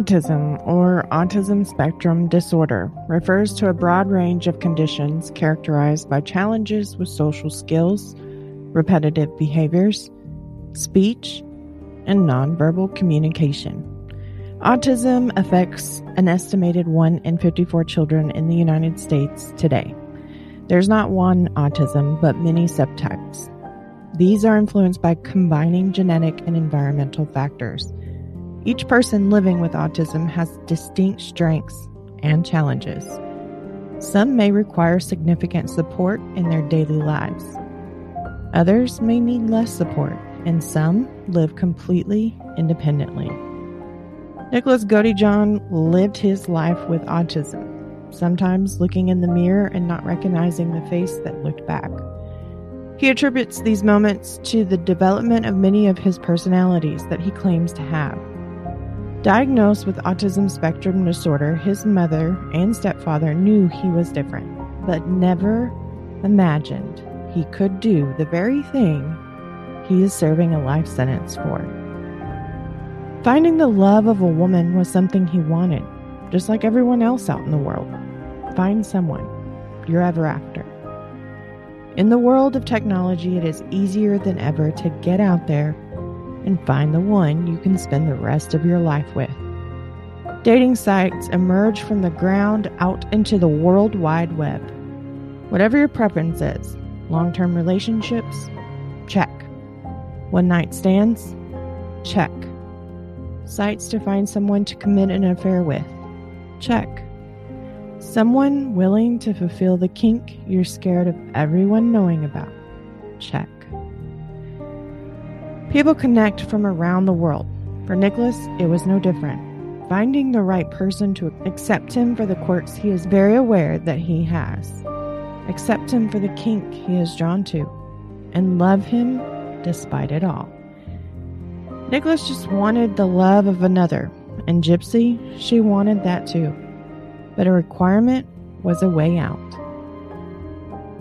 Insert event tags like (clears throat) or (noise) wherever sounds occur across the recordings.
Autism, or autism spectrum disorder, refers to a broad range of conditions characterized by challenges with social skills, repetitive behaviors, speech, and nonverbal communication. Autism affects an estimated 1 in 54 children in the United States today. There's not one autism, but many subtypes. These are influenced by combining genetic and environmental factors. Each person living with autism has distinct strengths and challenges. Some may require significant support in their daily lives. Others may need less support, and some live completely independently. Nicholas Godejohn lived his life with autism, sometimes looking in the mirror and not recognizing the face that looked back. He attributes these moments to the development of many of his personalities that he claims to have. Diagnosed with autism spectrum disorder, his mother and stepfather knew he was different, but never imagined he could do the very thing he is serving a life sentence for. Finding the love of a woman was something he wanted, just like everyone else out in the world. Find someone you're ever after. In the world of technology, it is easier than ever to get out there and find the one you can spend the rest of your life with. Dating sites emerge from the ground out into the World Wide Web. Whatever your preference is long term relationships, check. One night stands, check. Sites to find someone to commit an affair with, check. Someone willing to fulfill the kink you're scared of everyone knowing about, check. People connect from around the world. For Nicholas, it was no different. Finding the right person to accept him for the quirks he is very aware that he has, accept him for the kink he is drawn to, and love him despite it all. Nicholas just wanted the love of another, and Gypsy, she wanted that too. But a requirement was a way out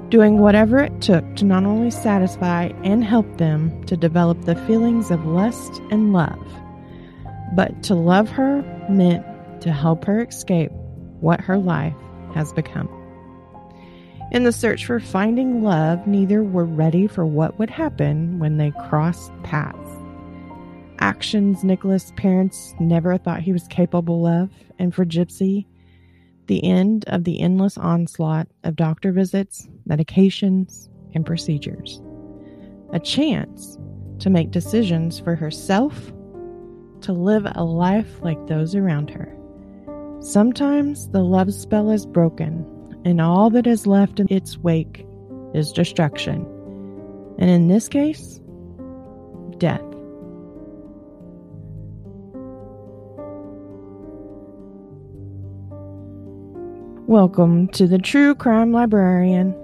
doing whatever it took to not only satisfy and help them to develop the feelings of lust and love, but to love her meant to help her escape what her life has become. In the search for finding love, neither were ready for what would happen when they crossed paths. Actions Nicholas' parents never thought he was capable of, and for Gypsy, the end of the endless onslaught of doctor visits, medications, and procedures. A chance to make decisions for herself, to live a life like those around her. Sometimes the love spell is broken, and all that is left in its wake is destruction. And in this case, death. Welcome to the True Crime Librarian.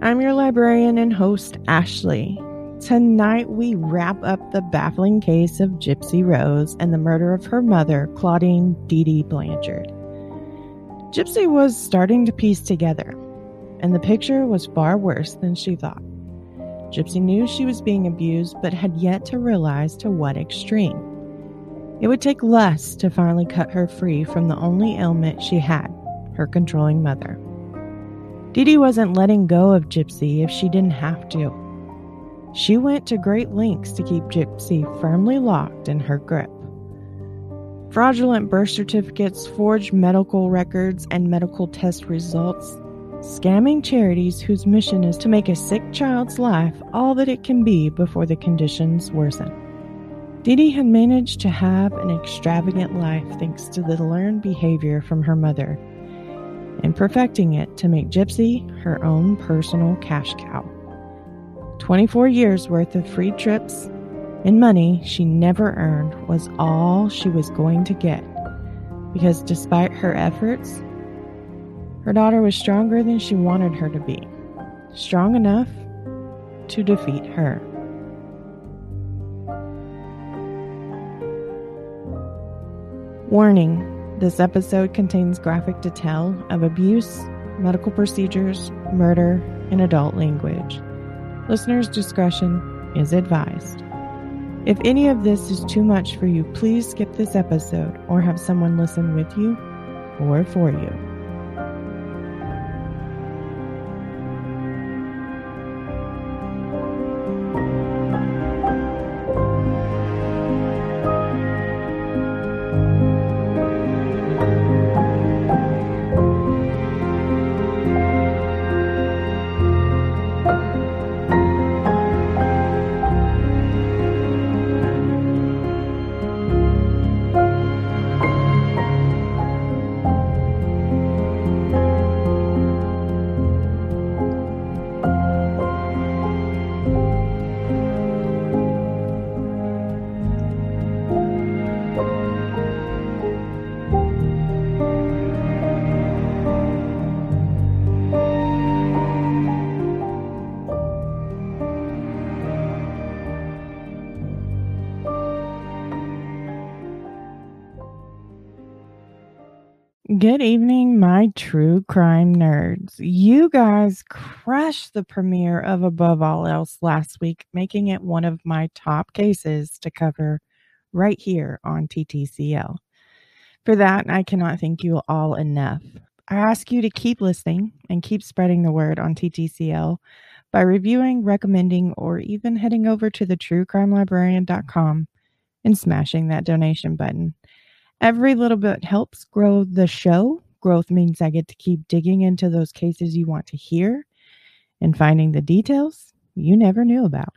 I'm your librarian and host, Ashley. Tonight, we wrap up the baffling case of Gypsy Rose and the murder of her mother, Claudine Dee Dee Blanchard. Gypsy was starting to piece together, and the picture was far worse than she thought. Gypsy knew she was being abused, but had yet to realize to what extreme. It would take less to finally cut her free from the only ailment she had her controlling mother. Dee wasn't letting go of Gypsy if she didn't have to. She went to great lengths to keep Gypsy firmly locked in her grip. Fraudulent birth certificates, forged medical records, and medical test results, scamming charities whose mission is to make a sick child's life all that it can be before the conditions worsen. Dee had managed to have an extravagant life thanks to the learned behavior from her mother and perfecting it to make Gypsy her own personal cash cow. 24 years worth of free trips and money she never earned was all she was going to get because despite her efforts, her daughter was stronger than she wanted her to be, strong enough to defeat her. Warning this episode contains graphic detail of abuse, medical procedures, murder, and adult language. Listener's discretion is advised. If any of this is too much for you, please skip this episode or have someone listen with you or for you. Good evening, my true crime nerds. You guys crushed the premiere of Above All Else last week, making it one of my top cases to cover right here on TTCL. For that, I cannot thank you all enough. I ask you to keep listening and keep spreading the word on TTCL by reviewing, recommending, or even heading over to the truecrimelibrarian.com and smashing that donation button. Every little bit helps grow the show. Growth means I get to keep digging into those cases you want to hear and finding the details you never knew about.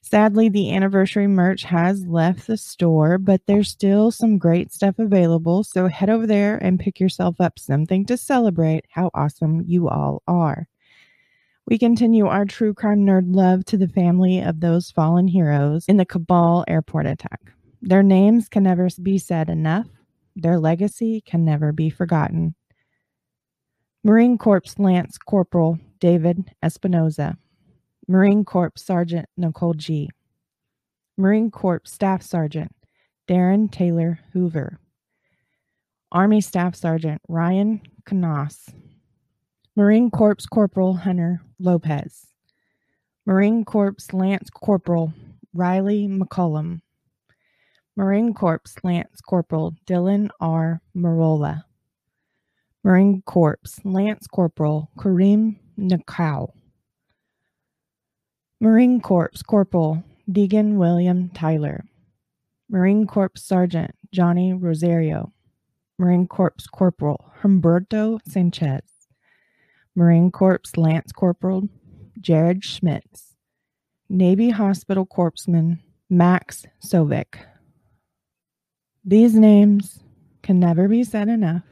Sadly, the anniversary merch has left the store, but there's still some great stuff available. So head over there and pick yourself up something to celebrate how awesome you all are. We continue our true crime nerd love to the family of those fallen heroes in the Kabul airport attack. Their names can never be said enough. Their legacy can never be forgotten. Marine Corps Lance Corporal David Espinoza, Marine Corps Sergeant Nicole Gee., Marine Corps Staff Sergeant Darin Taylor Hoover, Army Staff Sergeant Ryan Knauss, Marine Corps Corporal Hunter Lopez, Marine Corps Lance Corporal Rylee McCollum, Marine Corps Lance Corporal Dylan R. Merola. Marine Corps Lance Corporal Kareem Nikoui. Marine Corps Corporal Daegan William Tyler. Marine Corps Sergeant Johnny Rosario. Marine Corps Corporal Humberto Sanchez. Marine Corps Lance Corporal Jared Schmitz. Navy Hospital Corpsman Max Soviak. These names can never be said enough.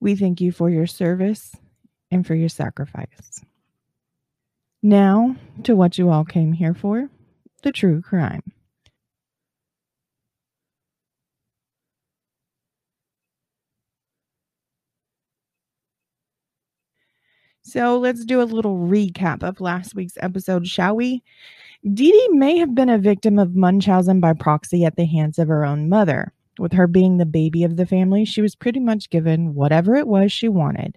We thank you for your service and for your sacrifice. Now, to what you all came here for the true crime. So let's do a little recap of last week's episode, shall we? Dee Dee may have been a victim of Munchausen by proxy at the hands of her own mother. With her being the baby of the family, she was pretty much given whatever it was she wanted.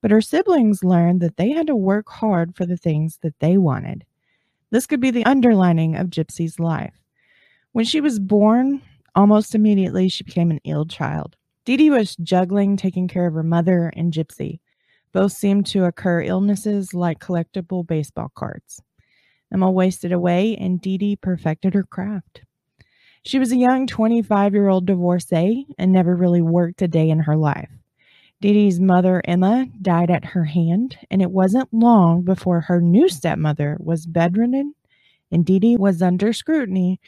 But her siblings learned that they had to work hard for the things that they wanted. This could be the underlining of Gypsy's life. When she was born, almost immediately she became an ill child. Dee Dee was juggling taking care of her mother and Gypsy. Both seemed to occur illnesses like collectible baseball cards. Emma wasted away, and Dee Dee perfected her craft. She was a young 25 year old divorcee and never really worked a day in her life. Dee Dee's mother, Emma, died at her hand, and it wasn't long before her new stepmother was bedridden and Dee Dee was under scrutiny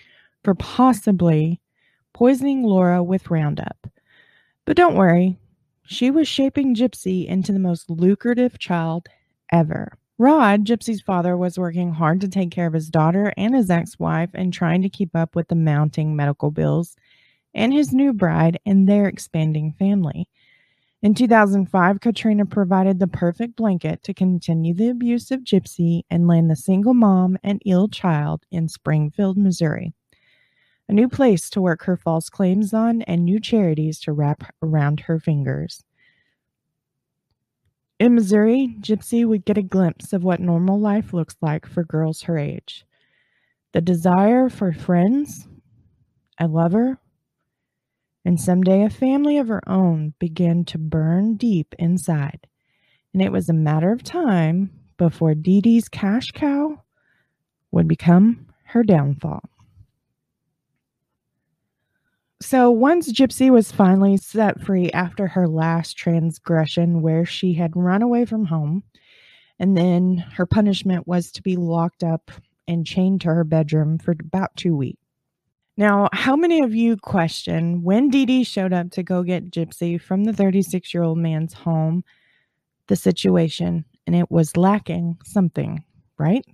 for possibly poisoning Laura with Roundup. But don't worry, she was shaping Gypsy into the most lucrative child ever. Rod, Gypsy's father, was working hard to take care of his daughter and his ex wife and trying to keep up with the mounting medical bills and his new bride and their expanding family. In 2005, Katrina provided the perfect blanket to continue the abuse of Gypsy and land the single mom and ill child in Springfield, Missouri. A new place to work her false claims on and new charities to wrap around her fingers. In Missouri, Gypsy would get a glimpse of what normal life looks like for girls her age. The desire for friends, a lover, and someday a family of her own began to burn deep inside. And it was a matter of time before Dee Dee's cash cow would become her downfall. So once Gypsy was finally set free after her last transgression, where she had run away from home, and then her punishment was to be locked up and chained to her bedroom for about two weeks. Now, how many of you question when Dee Dee showed up to go get Gypsy from the 36 year old man's home, the situation, and it was lacking something, right?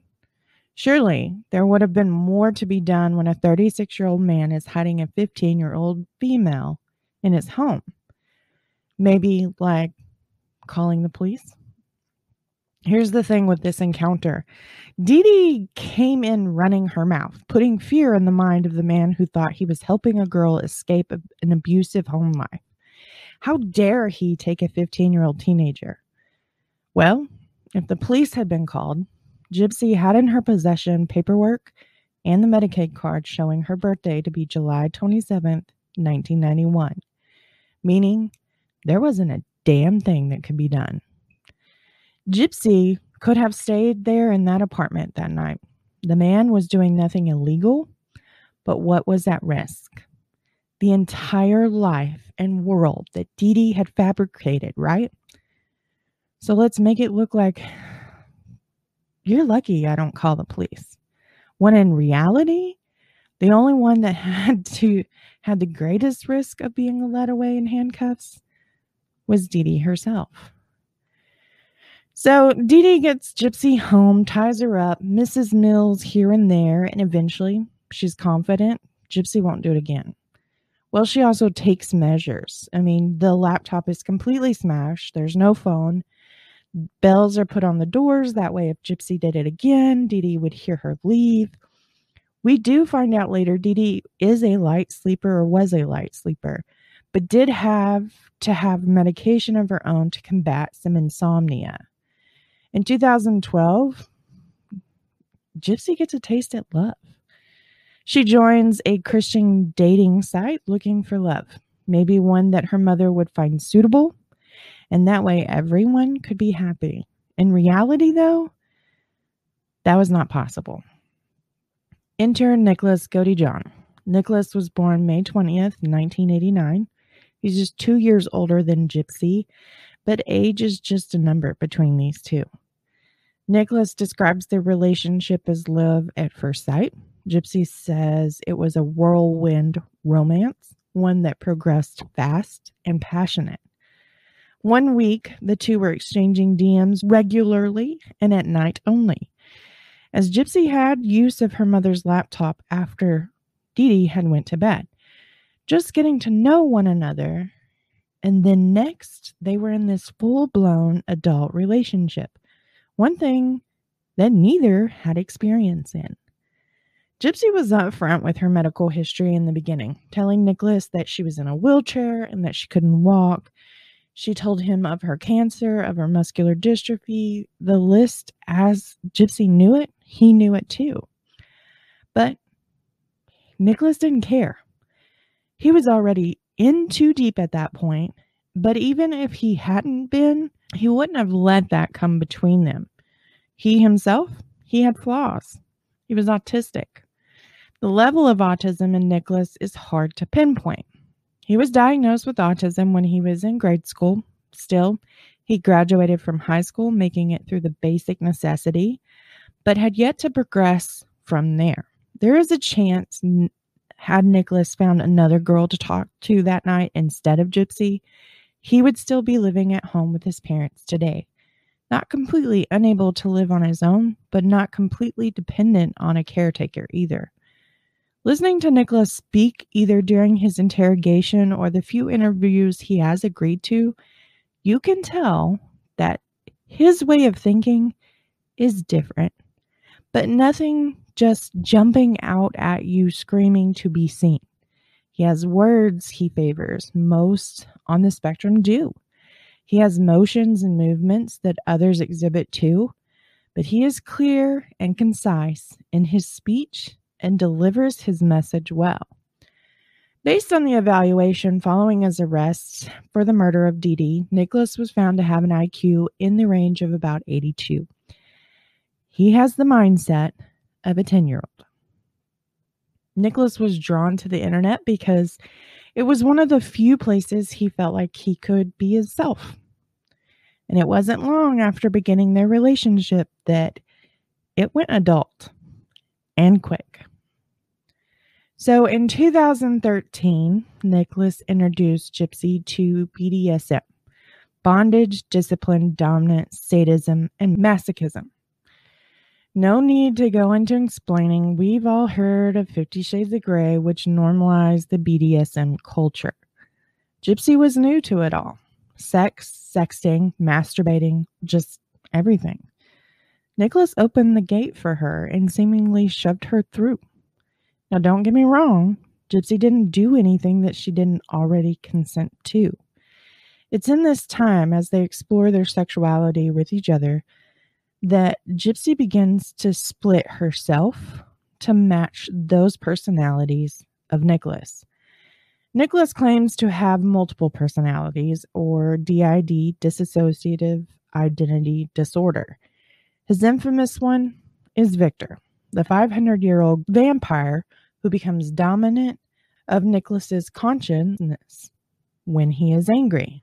Surely there would have been more to be done when a 36 year old man is hiding a 15 year old female in his home. Maybe like calling the police. Here's the thing with this encounter Dee Dee came in running her mouth, putting fear in the mind of the man who thought he was helping a girl escape an abusive home life. How dare he take a 15 year old teenager? Well, if the police had been called, Gypsy had in her possession paperwork and the Medicaid card showing her birthday to be July 27th, 1991, meaning there wasn't a damn thing that could be done. Gypsy could have stayed there in that apartment that night. The man was doing nothing illegal, but what was at risk? The entire life and world that Dee Dee had fabricated, right? So let's make it look like you're lucky I don't call the police. When in reality, the only one that (laughs) had to had the greatest risk of being led away in handcuffs was Dee Dee herself. So Dee Dee gets Gypsy home, ties her up, Mrs. Mills here and there, and eventually she's confident Gypsy won't do it again. Well, she also takes measures. I mean, the laptop is completely smashed, there's no phone. Bells are put on the doors. That way, if Gypsy did it again, Dee Dee would hear her leave. We do find out later Dee Dee is a light sleeper or was a light sleeper, but did have to have medication of her own to combat some insomnia. In 2012, Gypsy gets a taste at love. She joins a Christian dating site looking for love, maybe one that her mother would find suitable and that way everyone could be happy. In reality, though, that was not possible. Enter Nicholas Godejohn. Nicholas was born May 20th, 1989. He's just two years older than Gypsy, but age is just a number between these two. Nicholas describes their relationship as love at first sight. Gypsy says it was a whirlwind romance, one that progressed fast and passionate. One week, the two were exchanging DMs regularly and at night only. As Gypsy had use of her mother's laptop after Dee Dee had went to bed, just getting to know one another, and then next they were in this full-blown adult relationship. One thing that neither had experience in. Gypsy was upfront with her medical history in the beginning, telling Nicholas that she was in a wheelchair and that she couldn't walk, she told him of her cancer, of her muscular dystrophy. The list, as Gypsy knew it, he knew it too. But Nicholas didn't care. He was already in too deep at that point, but even if he hadn't been, he wouldn't have let that come between them. He himself, he had flaws. He was autistic. The level of autism in Nicholas is hard to pinpoint. He was diagnosed with autism when he was in grade school. Still, he graduated from high school, making it through the basic necessity, but had yet to progress from there. There is a chance, had Nicholas found another girl to talk to that night instead of Gypsy, he would still be living at home with his parents today. Not completely unable to live on his own, but not completely dependent on a caretaker either. Listening to Nicholas speak either during his interrogation or the few interviews he has agreed to, you can tell that his way of thinking is different, but nothing just jumping out at you screaming to be seen. He has words he favors, most on the spectrum do. He has motions and movements that others exhibit too, but he is clear and concise in his speech and delivers his message well. Based on the evaluation following his arrest for the murder of Dee Dee, Nicholas was found to have an IQ in the range of about 82. He has the mindset of a 10 year old. Nicholas was drawn to the internet because it was one of the few places he felt like he could be himself. And it wasn't long after beginning their relationship that it went adult and quick. So in 2013, Nicholas introduced Gypsy to BDSM bondage, discipline, dominance, sadism, and masochism. No need to go into explaining. We've all heard of Fifty Shades of Grey, which normalized the BDSM culture. Gypsy was new to it all sex, sexting, masturbating, just everything. Nicholas opened the gate for her and seemingly shoved her through. Now, don't get me wrong, Gypsy didn't do anything that she didn't already consent to. It's in this time, as they explore their sexuality with each other, that Gypsy begins to split herself to match those personalities of Nicholas. Nicholas claims to have multiple personalities, or DID, dissociative identity disorder. His infamous one is Victor, the 500 year old vampire who becomes dominant of Nicholas's consciousness when he is angry.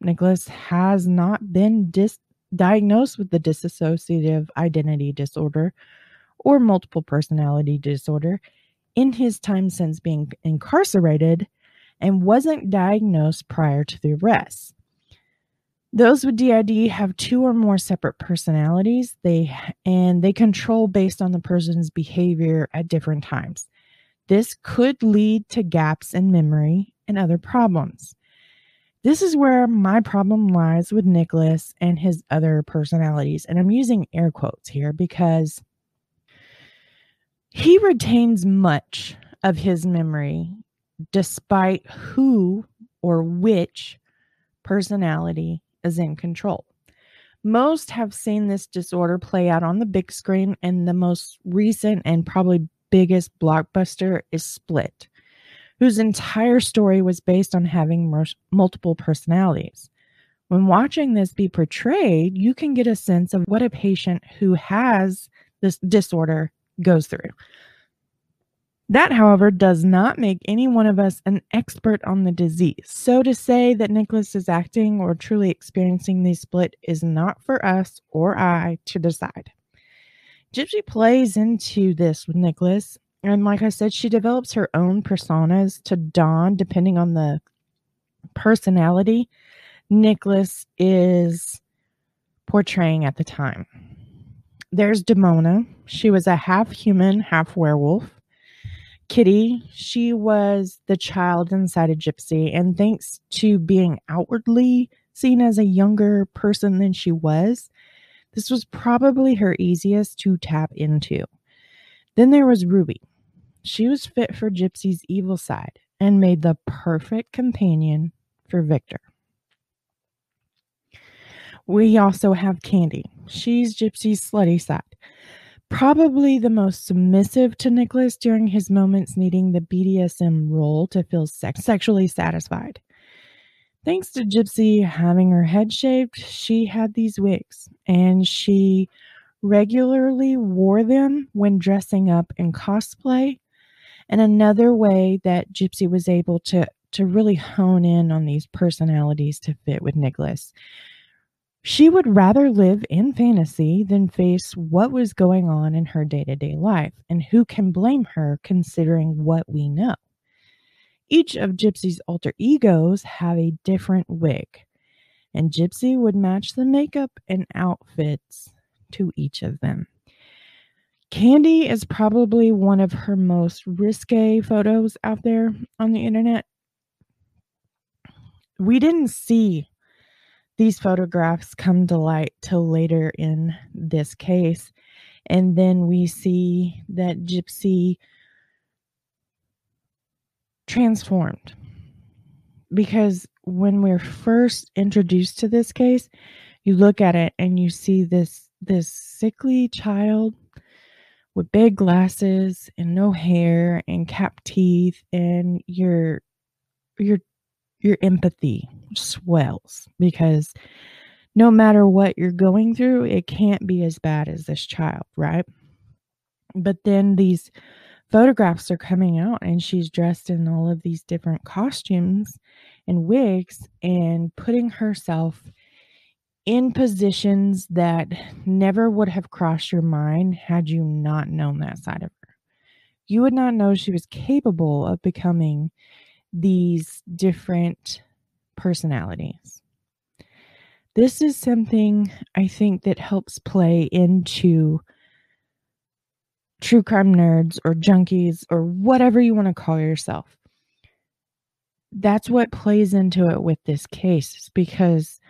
Nicholas has not been dis- diagnosed with the dissociative identity disorder or multiple personality disorder in his time since being incarcerated and wasn't diagnosed prior to the arrest. Those with DID have two or more separate personalities. They and they control based on the person's behavior at different times. This could lead to gaps in memory and other problems. This is where my problem lies with Nicholas and his other personalities. And I'm using air quotes here because he retains much of his memory despite who or which personality is in control. Most have seen this disorder play out on the big screen, and the most recent and probably biggest blockbuster is Split, whose entire story was based on having mer- multiple personalities. When watching this be portrayed, you can get a sense of what a patient who has this disorder goes through. That, however, does not make any one of us an expert on the disease. So to say that Nicholas is acting or truly experiencing the split is not for us or I to decide. Gypsy plays into this with Nicholas, and like I said, she develops her own personas to dawn depending on the personality Nicholas is portraying at the time. There's Demona. She was a half human, half werewolf. Kitty, she was the child inside of Gypsy, and thanks to being outwardly seen as a younger person than she was, this was probably her easiest to tap into. Then there was Ruby. She was fit for Gypsy's evil side and made the perfect companion for Victor. We also have Candy. She's Gypsy's slutty side probably the most submissive to Nicholas during his moments needing the BDSM role to feel sex- sexually satisfied. Thanks to Gypsy having her head shaved, she had these wigs and she regularly wore them when dressing up in cosplay. And another way that Gypsy was able to to really hone in on these personalities to fit with Nicholas she would rather live in fantasy than face what was going on in her day to day life, and who can blame her considering what we know? Each of Gypsy's alter egos have a different wig, and Gypsy would match the makeup and outfits to each of them. Candy is probably one of her most risque photos out there on the internet. We didn't see these photographs come to light till later in this case. And then we see that Gypsy transformed. Because when we're first introduced to this case, you look at it and you see this this sickly child with big glasses and no hair and capped teeth and your your your empathy swells because no matter what you're going through, it can't be as bad as this child, right? But then these photographs are coming out and she's dressed in all of these different costumes and wigs and putting herself in positions that never would have crossed your mind had you not known that side of her. You would not know she was capable of becoming these different personalities. This is something I think that helps play into true crime nerds or junkies or whatever you want to call yourself. That's what plays into it with this case because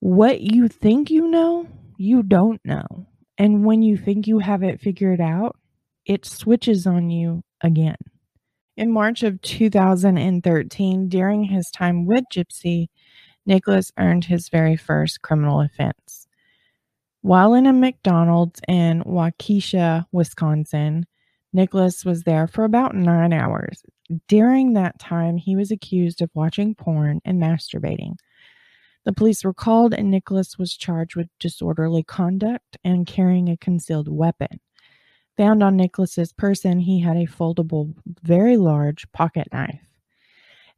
what you think you know, you don't know. And when you think you have it figured out, it switches on you again. In March of 2013, during his time with Gypsy, Nicholas earned his very first criminal offense. While in a McDonald's in Waukesha, Wisconsin, Nicholas was there for about nine hours. During that time, he was accused of watching porn and masturbating. The police were called, and Nicholas was charged with disorderly conduct and carrying a concealed weapon. Found on Nicholas's person, he had a foldable, very large pocket knife.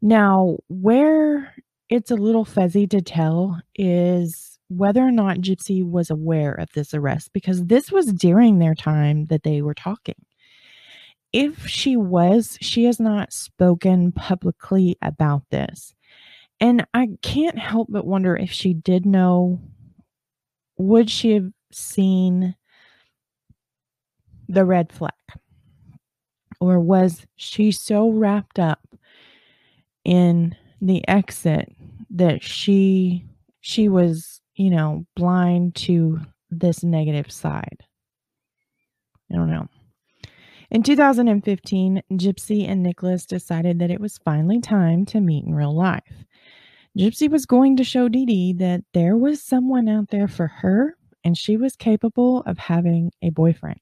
Now, where it's a little fuzzy to tell is whether or not Gypsy was aware of this arrest because this was during their time that they were talking. If she was, she has not spoken publicly about this. And I can't help but wonder if she did know, would she have seen the red flag? Or was she so wrapped up in the exit that she she was, you know, blind to this negative side? I don't know. In 2015, Gypsy and Nicholas decided that it was finally time to meet in real life. Gypsy was going to show Dee Dee that there was someone out there for her and she was capable of having a boyfriend.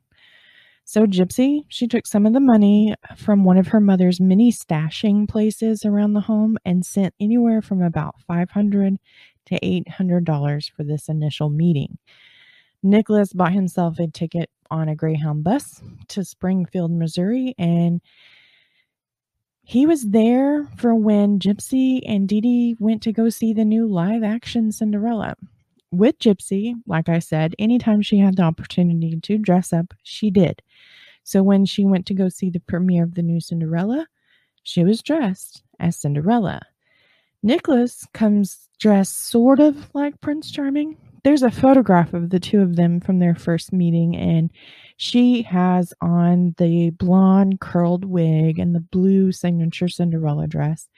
So Gypsy, she took some of the money from one of her mother's many stashing places around the home and sent anywhere from about 500 to $800 for this initial meeting. Nicholas bought himself a ticket on a Greyhound bus to Springfield, Missouri, and he was there for when Gypsy and Dee Dee went to go see the new live action Cinderella. With Gypsy, like I said, anytime she had the opportunity to dress up, she did. So when she went to go see the premiere of the new Cinderella, she was dressed as Cinderella. Nicholas comes dressed sort of like Prince Charming, there's a photograph of the two of them from their first meeting, and she has on the blonde curled wig and the blue signature Cinderella dress.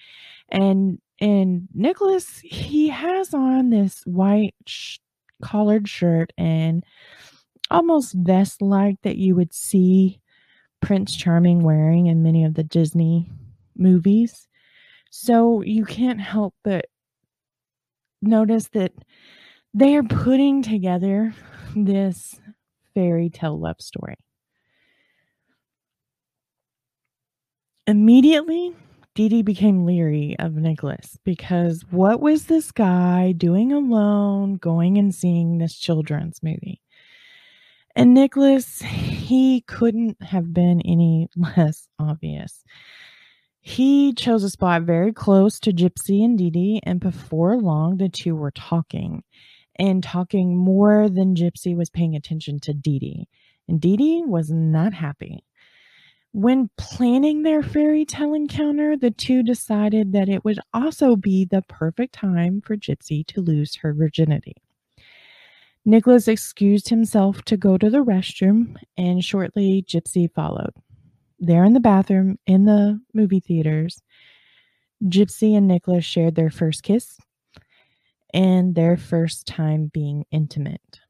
And and Nicholas, he has on this white sh- collared shirt and almost vest like that you would see Prince Charming wearing in many of the Disney movies. So you can't help but notice that they are putting together this fairy tale love story. Immediately, Dee Dee became leery of Nicholas because what was this guy doing alone going and seeing this children's movie? And Nicholas, he couldn't have been any (laughs) less obvious. He chose a spot very close to Gypsy and Dee Dee, and before long, the two were talking and talking more than Gypsy was paying attention to Dee Dee. And Dee Dee was not happy. When planning their fairy tale encounter, the two decided that it would also be the perfect time for Gypsy to lose her virginity. Nicholas excused himself to go to the restroom, and shortly Gypsy followed. There in the bathroom in the movie theaters, Gypsy and Nicholas shared their first kiss and their first time being intimate.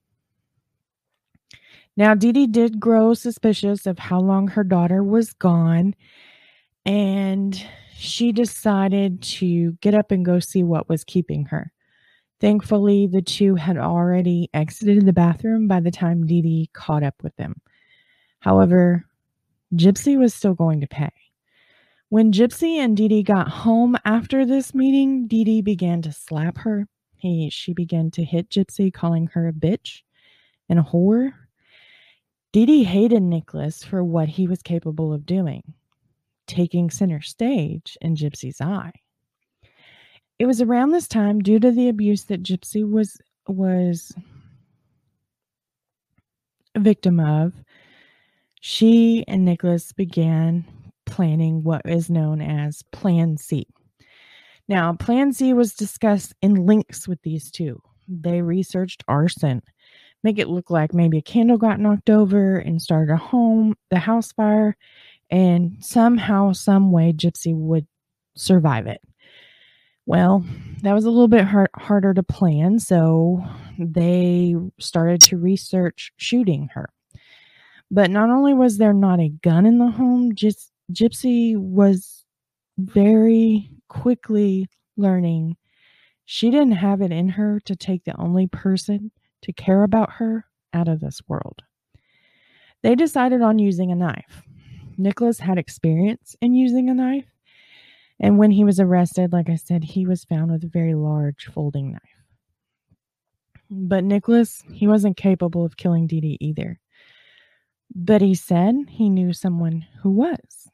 Now, Dee Dee did grow suspicious of how long her daughter was gone, and she decided to get up and go see what was keeping her. Thankfully, the two had already exited the bathroom by the time Dee Dee caught up with them. However, Gypsy was still going to pay. When Gypsy and Dee Dee got home after this meeting, Dee Dee began to slap her. He, she began to hit Gypsy, calling her a bitch and a whore. Dee hated Nicholas for what he was capable of doing, taking center stage in Gypsy's eye. It was around this time, due to the abuse that Gypsy was was a victim of, she and Nicholas began planning what is known as Plan C. Now, Plan C was discussed in links with these two. They researched arson, make it look like maybe a candle got knocked over and started a home, the house fire, and somehow, some way, Gypsy would survive it. Well, that was a little bit hard, harder to plan, so they started to research shooting her. But not only was there not a gun in the home, just Gypsy was very quickly learning she didn't have it in her to take the only person to care about her out of this world. They decided on using a knife. Nicholas had experience in using a knife, and when he was arrested, like I said, he was found with a very large folding knife. But Nicholas, he wasn't capable of killing Dee Dee either. But he said he knew someone who was.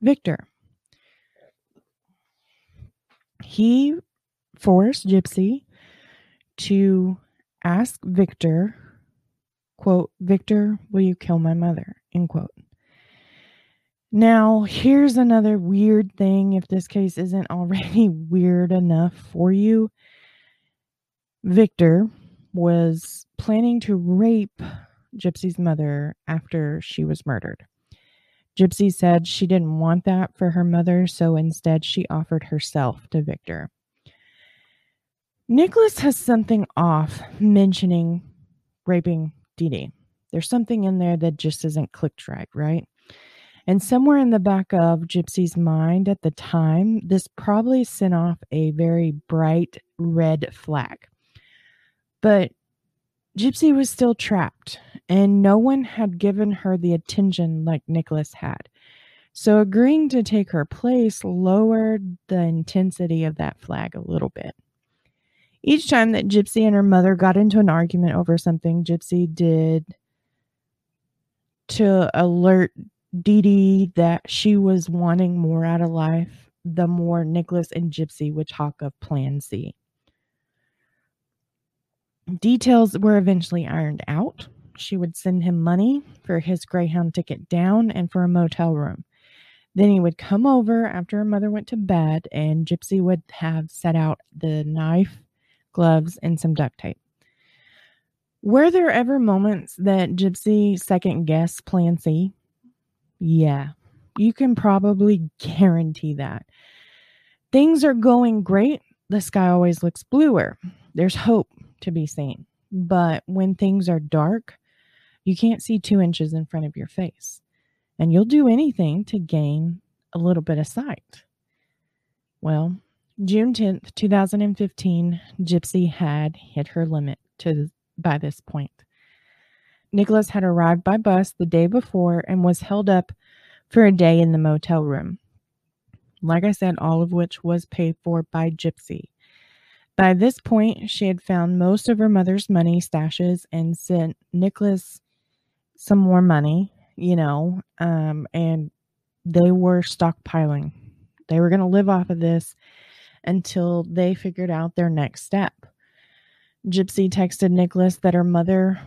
Victor. He forced Gypsy to ask Victor, quote, Victor, will you kill my mother? End quote. Now, here's another weird thing if this case isn't already (laughs) weird enough for you. Victor was planning to rape Gypsy's mother after she was murdered. Gypsy said she didn't want that for her mother, so instead she offered herself to Victor. Nicholas has something off mentioning raping Dee Dee. There's something in there that just isn't clicked right, right? And somewhere in the back of Gypsy's mind at the time, this probably sent off a very bright red flag. But Gypsy was still trapped, and no one had given her the attention like Nicholas had. So agreeing to take her place lowered the intensity of that flag a little bit. Each time that Gypsy and her mother got into an argument over something, Gypsy did to alert Dee Dee that she was wanting more out of life, the more Nicholas and Gypsy would talk of Plan C. Details were eventually ironed out. She would send him money for his Greyhound ticket down and for a motel room. Then he would come over after her mother went to bed, and Gypsy would have set out the knife, gloves, and some duct tape. Were there ever moments that Gypsy second guessed Plan C? Yeah, you can probably guarantee that. Things are going great. The sky always looks bluer. There's hope to be seen. But when things are dark, you can't see two inches in front of your face. And you'll do anything to gain a little bit of sight. Well, June 10th, 2015, Gypsy had hit her limit to by this point. Nicholas had arrived by bus the day before and was held up for a day in the motel room. Like I said, all of which was paid for by Gypsy. By this point, she had found most of her mother's money stashes and sent Nicholas some more money, you know, um, and they were stockpiling. They were going to live off of this until they figured out their next step. Gypsy texted Nicholas that her mother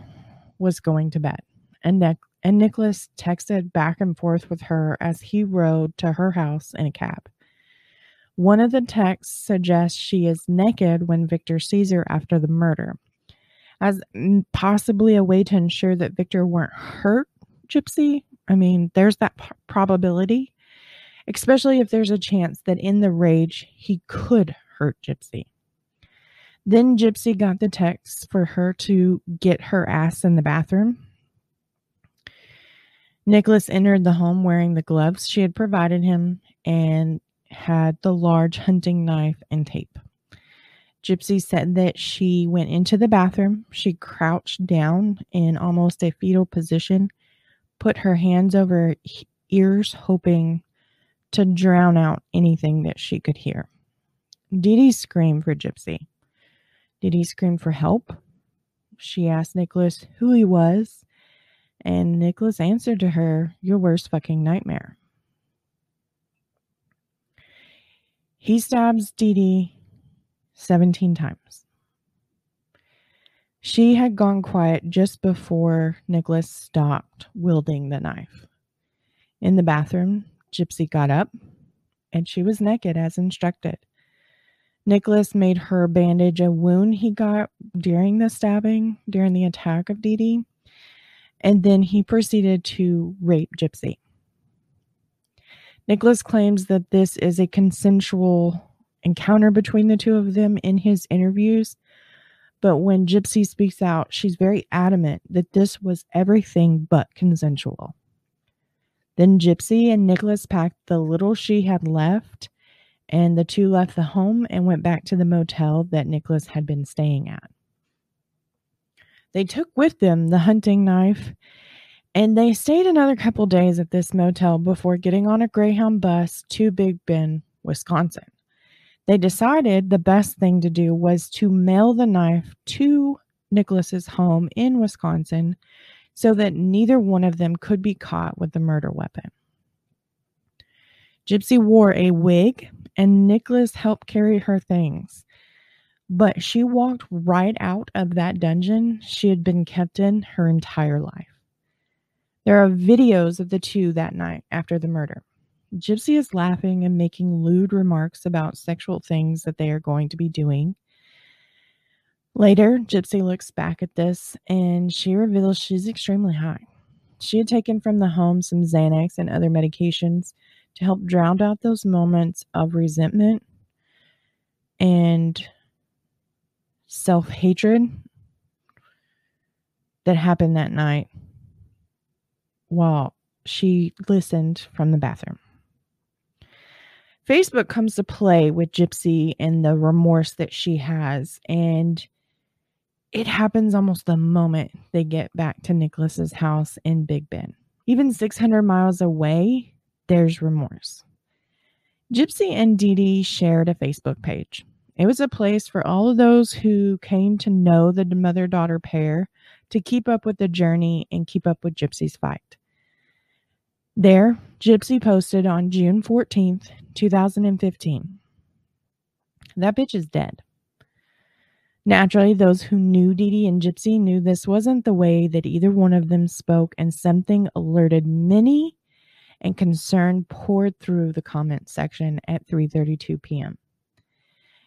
was going to bed, and, ne- and Nicholas texted back and forth with her as he rode to her house in a cab. One of the texts suggests she is naked when Victor sees her after the murder, as possibly a way to ensure that Victor weren't hurt. Gypsy, I mean, there's that p- probability, especially if there's a chance that in the rage he could hurt Gypsy. Then Gypsy got the text for her to get her ass in the bathroom. Nicholas entered the home wearing the gloves she had provided him and had the large hunting knife and tape. Gypsy said that she went into the bathroom. She crouched down in almost a fetal position, put her hands over ears, hoping to drown out anything that she could hear. Dee Dee screamed for Gypsy. Did he scream for help? She asked Nicholas who he was, and Nicholas answered to her, Your worst fucking nightmare. He stabs Dee Dee 17 times. She had gone quiet just before Nicholas stopped wielding the knife. In the bathroom, Gypsy got up and she was naked as instructed. Nicholas made her bandage a wound he got during the stabbing, during the attack of Dee Dee, and then he proceeded to rape Gypsy. Nicholas claims that this is a consensual encounter between the two of them in his interviews, but when Gypsy speaks out, she's very adamant that this was everything but consensual. Then Gypsy and Nicholas packed the little she had left and the two left the home and went back to the motel that Nicholas had been staying at. They took with them the hunting knife and they stayed another couple days at this motel before getting on a Greyhound bus to Big Bend, Wisconsin. They decided the best thing to do was to mail the knife to Nicholas's home in Wisconsin so that neither one of them could be caught with the murder weapon. Gypsy wore a wig and Nicholas helped carry her things. But she walked right out of that dungeon she had been kept in her entire life. There are videos of the two that night after the murder. Gypsy is laughing and making lewd remarks about sexual things that they are going to be doing. Later, Gypsy looks back at this and she reveals she's extremely high. She had taken from the home some Xanax and other medications to help drown out those moments of resentment and self hatred that happened that night while she listened from the bathroom. Facebook comes to play with Gypsy and the remorse that she has. And it happens almost the moment they get back to Nicholas's house in Big Bend. Even 600 miles away, there's remorse. Gypsy and Dee Dee shared a Facebook page. It was a place for all of those who came to know the mother daughter pair to keep up with the journey and keep up with Gypsy's fight. There, Gypsy posted on June 14th, 2015. That bitch is dead. Naturally, those who knew Dee Dee and Gypsy knew this wasn't the way that either one of them spoke, and something alerted many and concern poured through the comment section at 3:32 p.m.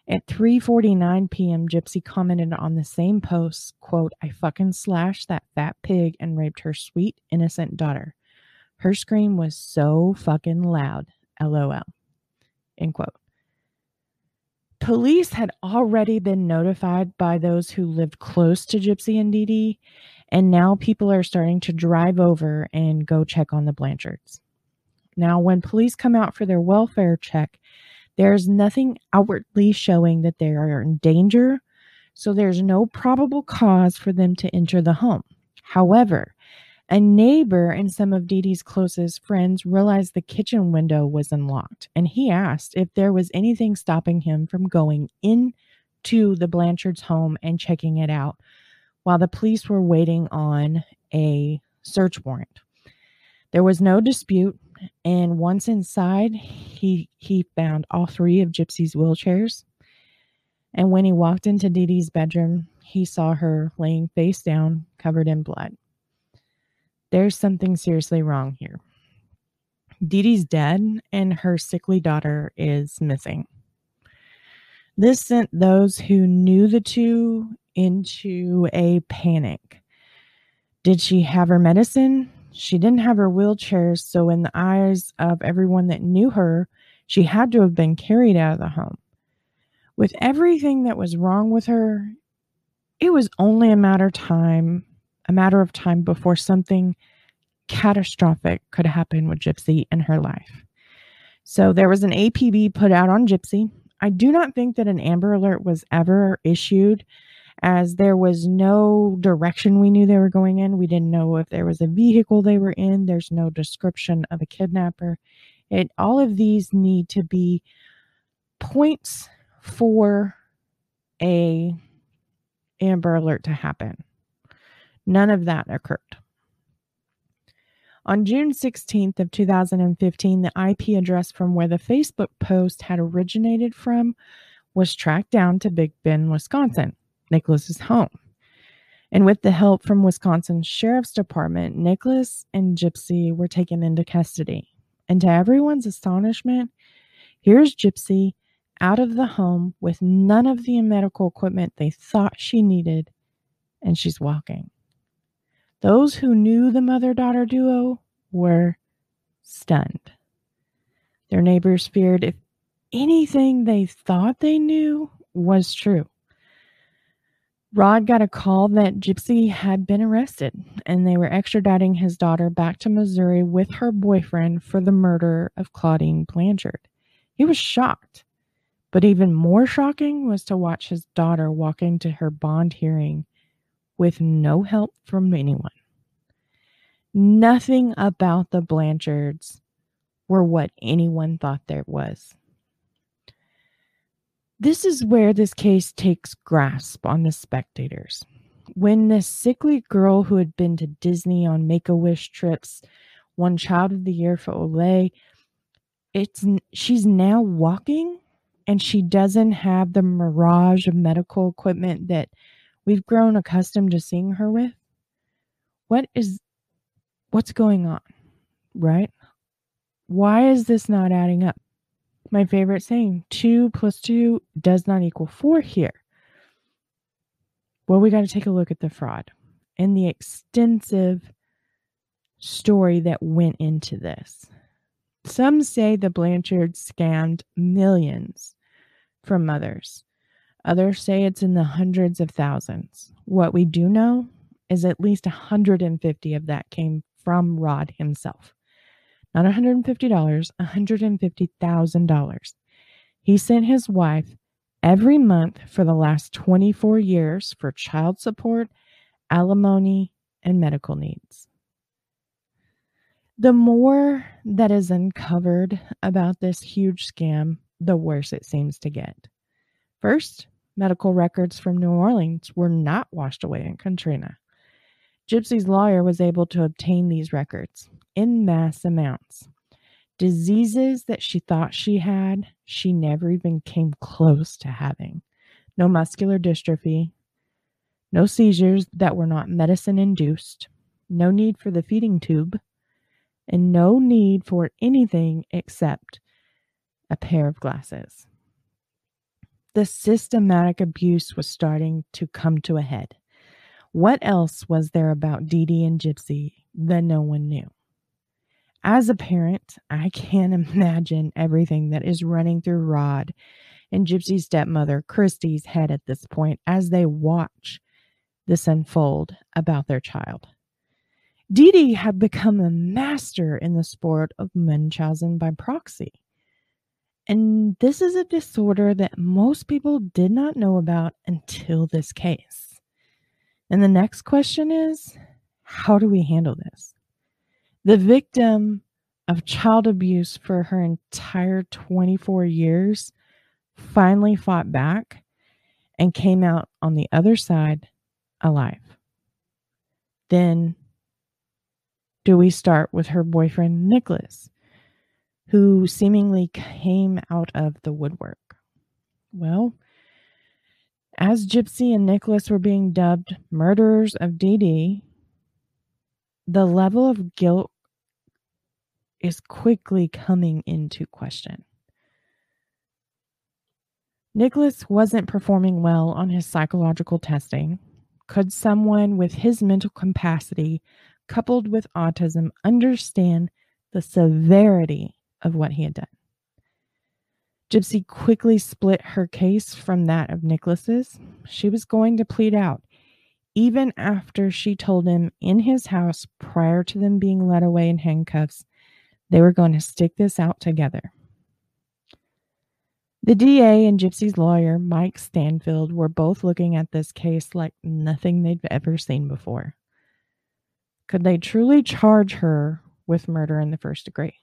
At 3:49 p.m., Gypsy commented on the same post, quote, "I fucking slashed that fat pig and raped her sweet innocent daughter. Her scream was so fucking loud. LOL." End quote. Police had already been notified by those who lived close to Gypsy and Dee Dee, and now people are starting to drive over and go check on the Blanchards. Now, when police come out for their welfare check, there's nothing outwardly showing that they are in danger, so there's no probable cause for them to enter the home. However, a neighbor and some of Dee Dee's closest friends realized the kitchen window was unlocked, and he asked if there was anything stopping him from going into the Blanchard's home and checking it out while the police were waiting on a search warrant. There was no dispute, and once inside, he he found all three of Gypsy's wheelchairs. And when he walked into Dee Dee's bedroom, he saw her laying face down, covered in blood. There's something seriously wrong here. Dee Dee's dead, and her sickly daughter is missing. This sent those who knew the two into a panic. Did she have her medicine? She didn't have her wheelchair, so in the eyes of everyone that knew her, she had to have been carried out of the home. With everything that was wrong with her, it was only a matter of time, a matter of time before something catastrophic could happen with Gypsy in her life. So there was an APB put out on Gypsy. I do not think that an Amber Alert was ever issued as there was no direction we knew they were going in. We didn't know if there was a vehicle they were in. There's no description of a kidnapper. It all of these need to be points for a Amber Alert to happen. None of that occurred. On June 16th of 2015, the IP address from where the Facebook post had originated from was tracked down to Big Bend, Wisconsin, Nicholas's home. And with the help from Wisconsin Sheriff's Department, Nicholas and Gypsy were taken into custody. And to everyone's astonishment, here's Gypsy out of the home with none of the medical equipment they thought she needed, and she's walking. Those who knew the mother daughter duo were stunned. Their neighbors feared if anything they thought they knew was true. Rod got a call that Gypsy had been arrested and they were extraditing his daughter back to Missouri with her boyfriend for the murder of Claudine Blanchard. He was shocked, but even more shocking was to watch his daughter walking to her bond hearing with no help from anyone. Nothing about the Blanchards were what anyone thought there was. This is where this case takes grasp on the spectators. When this sickly girl who had been to Disney on Make a Wish trips won Child of the Year for Olay, it's she's now walking and she doesn't have the mirage of medical equipment that we've grown accustomed to seeing her with? What is what's going on? Right? Why is this not adding up? My favorite saying, 2 plus 2 does not equal 4 here. Well, we got to take a look at the fraud and the extensive story that went into this. Some say the Blanchards scammed millions from mothers. Others say it's in the hundreds of thousands. What we do know is at least 150 of that came from Rod himself. Not $150, $150,000. He sent his wife every month for the last 24 years for child support, alimony, and medical needs. The more that is uncovered about this huge scam, the worse it seems to get. First, medical records from New Orleans were not washed away in Katrina. Gypsy's lawyer was able to obtain these records in mass amounts. Diseases that she thought she had, she never even came close to having. No muscular dystrophy, no seizures that were not medicine induced, no need for the feeding tube, and no need for anything except a pair of glasses. The systematic abuse was starting to come to a head. What else was there about Dee Dee and Gypsy that no one knew? As a parent, I can't (laughs) imagine everything that is running through Rod and Gypsy's stepmother, Christy's head at this point as they watch this unfold about their child. Dee Dee had become a master in the sport of Munchausen by proxy. And this is a disorder that most people did not know about until this case. And the next question is how do we handle this? The victim of child abuse for her entire 24 years finally fought back and came out on the other side alive. Then do we start with her boyfriend, Nicholas, who seemingly came out of the woodwork? Well, as Gypsy and Nicholas were being dubbed murderers of Dee Dee, the level of guilt is quickly coming into question. Nicholas wasn't performing well on his psychological testing. Could someone with his mental capacity, coupled with autism, understand the severity of what he had done? Gypsy quickly split her case from that of Nicholas's. She was going to plead out, even after she told him in his house prior to them being led away in handcuffs, they were going to stick this out together. The DA and Gypsy's lawyer, Mike Stanfield, were both looking at this case like nothing they'd ever seen before. Could they truly charge her with murder in the first degree?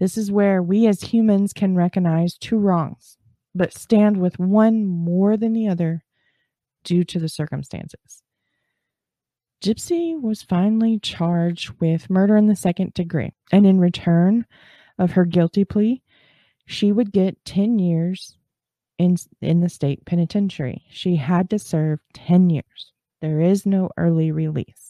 This is where we as humans can recognize two wrongs, but stand with one more than the other due to the circumstances. Gypsy was finally charged with murder in the second degree, and in return of her guilty plea, she would get 10 years in, in the state penitentiary. She had to serve 10 years. There is no early release.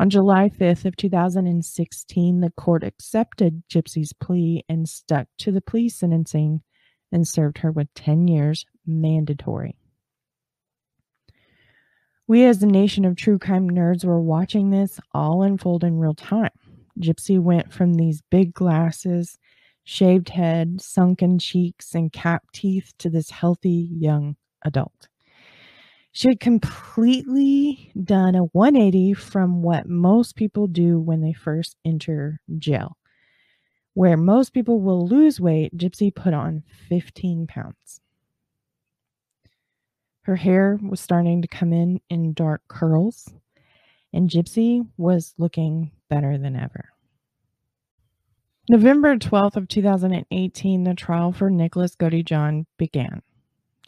On July 5th of 2016, the court accepted Gypsy's plea and stuck to the plea sentencing and served her with 10 years mandatory. We, as a nation of true crime nerds, were watching this all unfold in real time. Gypsy went from these big glasses, shaved head, sunken cheeks, and capped teeth to this healthy young adult. She had completely done a 180 from what most people do when they first enter jail. Where most people will lose weight, Gypsy put on 15 pounds. Her hair was starting to come in in dark curls, and Gypsy was looking better than ever. November 12th of 2018, the trial for Nicholas Godejohn began.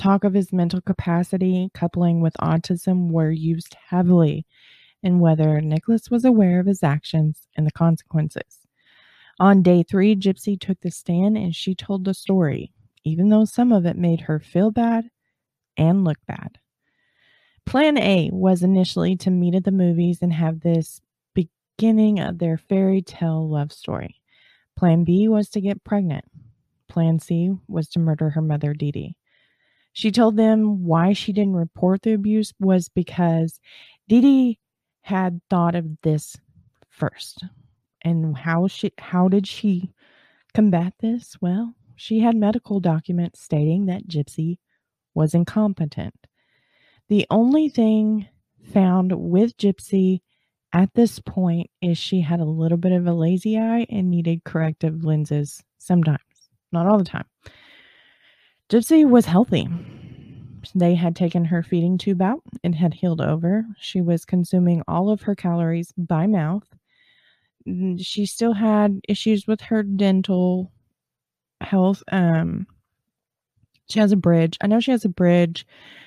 Talk of his mental capacity coupling with autism were used heavily in whether Nicholas was aware of his actions and the consequences. On day three, Gypsy took the stand and she told the story, even though some of it made her feel bad and look bad. Plan A was initially to meet at the movies and have this beginning of their fairy tale love story. Plan B was to get pregnant. Plan C was to murder her mother, Dee Dee. She told them why she didn't report the abuse was because Dee had thought of this first. And how she how did she combat this? Well, she had medical documents stating that Gypsy was incompetent. The only thing found with Gypsy at this point is she had a little bit of a lazy eye and needed corrective lenses sometimes, not all the time. Gypsy was healthy. They had taken her feeding tube out. and had healed over. She was consuming all of her calories by mouth. She still had issues with her dental health. Um, she has a bridge. I know she has a bridge.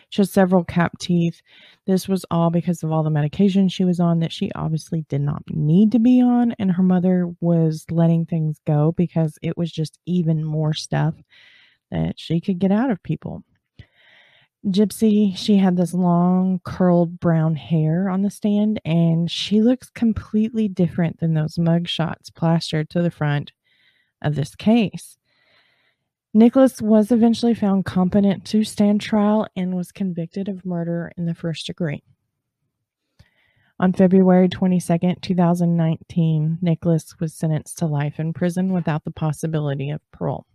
She has several cap teeth. This was all because of all the medication she was on that she obviously did not need to be on. And her mother was letting things go because it was just even more stuff that she could get out of people. Gypsy, she had this long, curled brown hair on the stand, and she looks completely different than those mug shots plastered to the front of this case. Nicholas was eventually found competent to stand trial and was convicted of murder in the first degree. On February 22, 2019, Nicholas was sentenced to life in prison without the possibility of parole.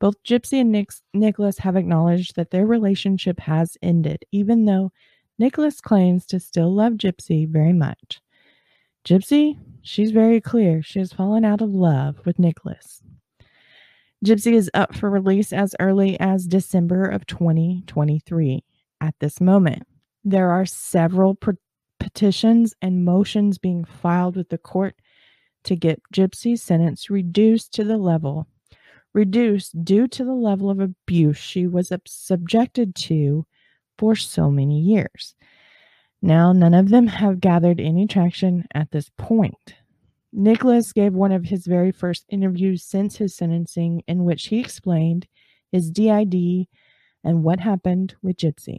Both Gypsy and Nick- Nicholas have acknowledged that their relationship has ended, even though Nicholas claims to still love Gypsy very much. Gypsy, she's very clear she has fallen out of love with Nicholas. Gypsy is up for release as early as December of 2023. At this moment, there are several petitions and motions being filed with the court to get Gypsy's sentence reduced to the level reduced due to the level of abuse she was subjected to for so many years. Now, none of them have gathered any traction at this point. Nicholas gave one of his very first interviews since his sentencing, in which he explained his DID and what happened with Gypsy.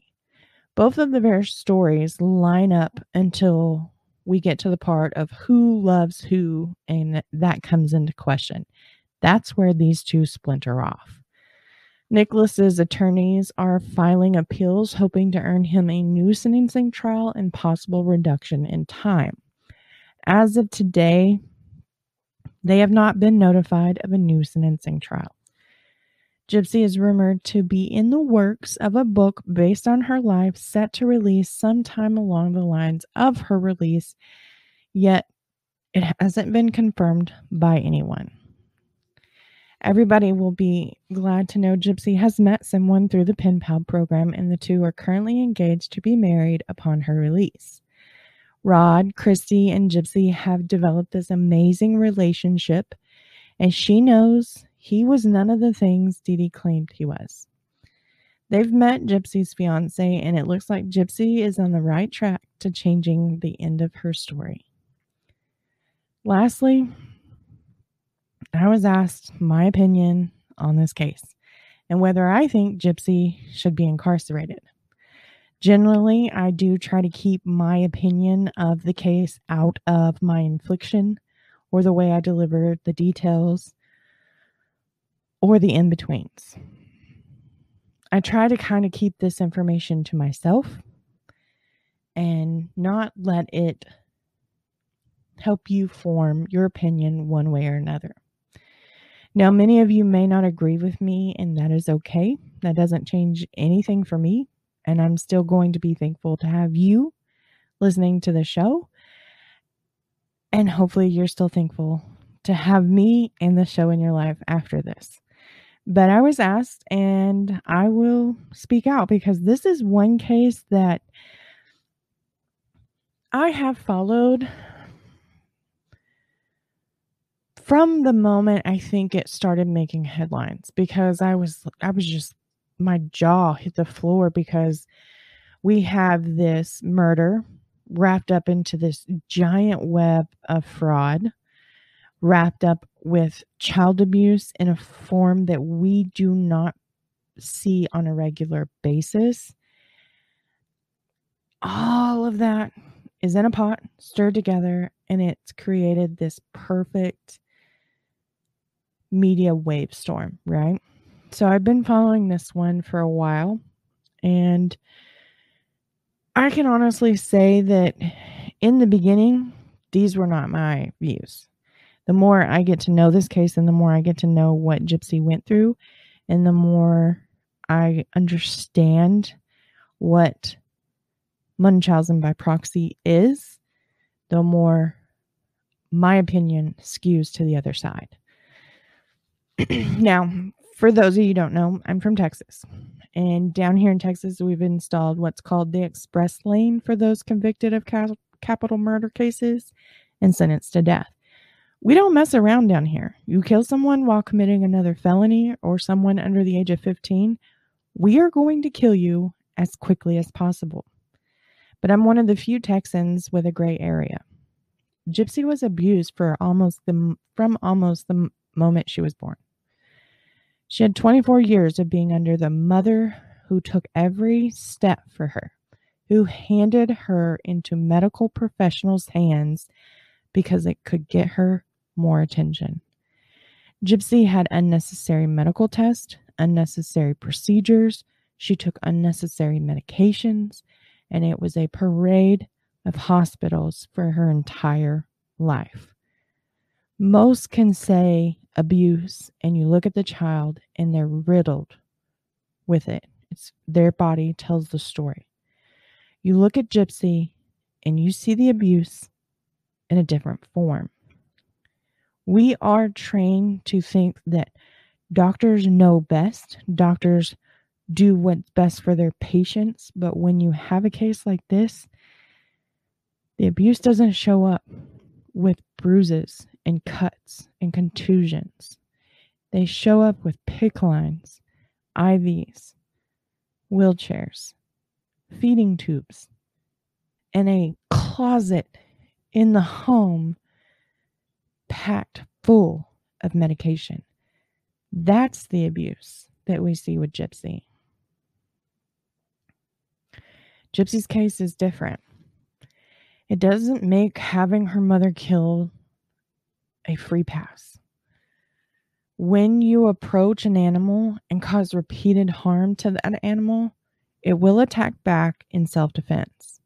Both of the various stories line up until we get to the part of who loves who, and that comes into question. That's where these two splinter off. Nicholas's attorneys are filing appeals hoping to earn him a new sentencing trial and possible reduction in time. As of today, they have not been notified of a new sentencing trial. Gypsy is rumored to be in the works of a book based on her life set to release sometime along the lines of her release, yet it hasn't been confirmed by anyone. Everybody will be glad to know Gypsy has met someone through the Pen Pal program, and the two are currently engaged to be married upon her release. Rod, Christy, and Gypsy have developed this amazing relationship, and she knows he was none of the things Dee Dee claimed he was. They've met Gypsy's fiance, and it looks like Gypsy is on the right track to changing the end of her story. Lastly, I was asked my opinion on this case and whether I think Gypsy should be incarcerated. Generally, I do try to keep my opinion of the case out of my infliction or the way I deliver the details or the in betweens. I try to kind of keep this information to myself and not let it help you form your opinion one way or another. Now, many of you may not agree with me, and that is okay. That doesn't change anything for me. And I'm still going to be thankful to have you listening to the show. And hopefully, you're still thankful to have me and the show in your life after this. But I was asked, and I will speak out because this is one case that I have followed from the moment I think it started making headlines because I was I was just my jaw hit the floor because we have this murder wrapped up into this giant web of fraud, wrapped up with child abuse in a form that we do not see on a regular basis. All of that is in a pot, stirred together, and it's created this perfect media wave storm, right? So I've been following this one for a while, and I can honestly say that in the beginning, these were not my views. The more I get to know this case and the more I get to know what Gypsy went through, and the more I understand what Munchausen by proxy is, the more my opinion skews to the other side. (clears throat) now, for those of you don't know, I'm from Texas. And down here in Texas, we've installed what's called the express lane for those convicted of ca- capital murder cases and sentenced to death. We don't mess around down here. You kill someone while committing another felony or someone under the age of 15, we are going to kill you as quickly as possible. But I'm one of the few Texans with a gray area. Gypsy was abused for almost the from almost the moment she was born. She had 24 years of being under the mother who took every step for her, who handed her into medical professionals' hands because it could get her more attention. Gypsy had unnecessary medical tests, unnecessary procedures, she took unnecessary medications, and it was a parade of hospitals for her entire life. Most can say abuse and you look at the child and they're riddled with it. It's their body tells the story. You look at Gypsy and you see the abuse in a different form. We are trained to think that doctors know best, doctors do what's best for their patients, but when you have a case like this, the abuse doesn't show up with bruises and cuts and contusions. They show up with PICC lines, IVs, wheelchairs, feeding tubes, and a closet in the home packed full of medication. That's the abuse that we see with Gypsy. Gypsy's case is different. It doesn't make having her mother killed a free pass. When you approach an animal and cause repeated harm to that animal, it will attack back in self defense.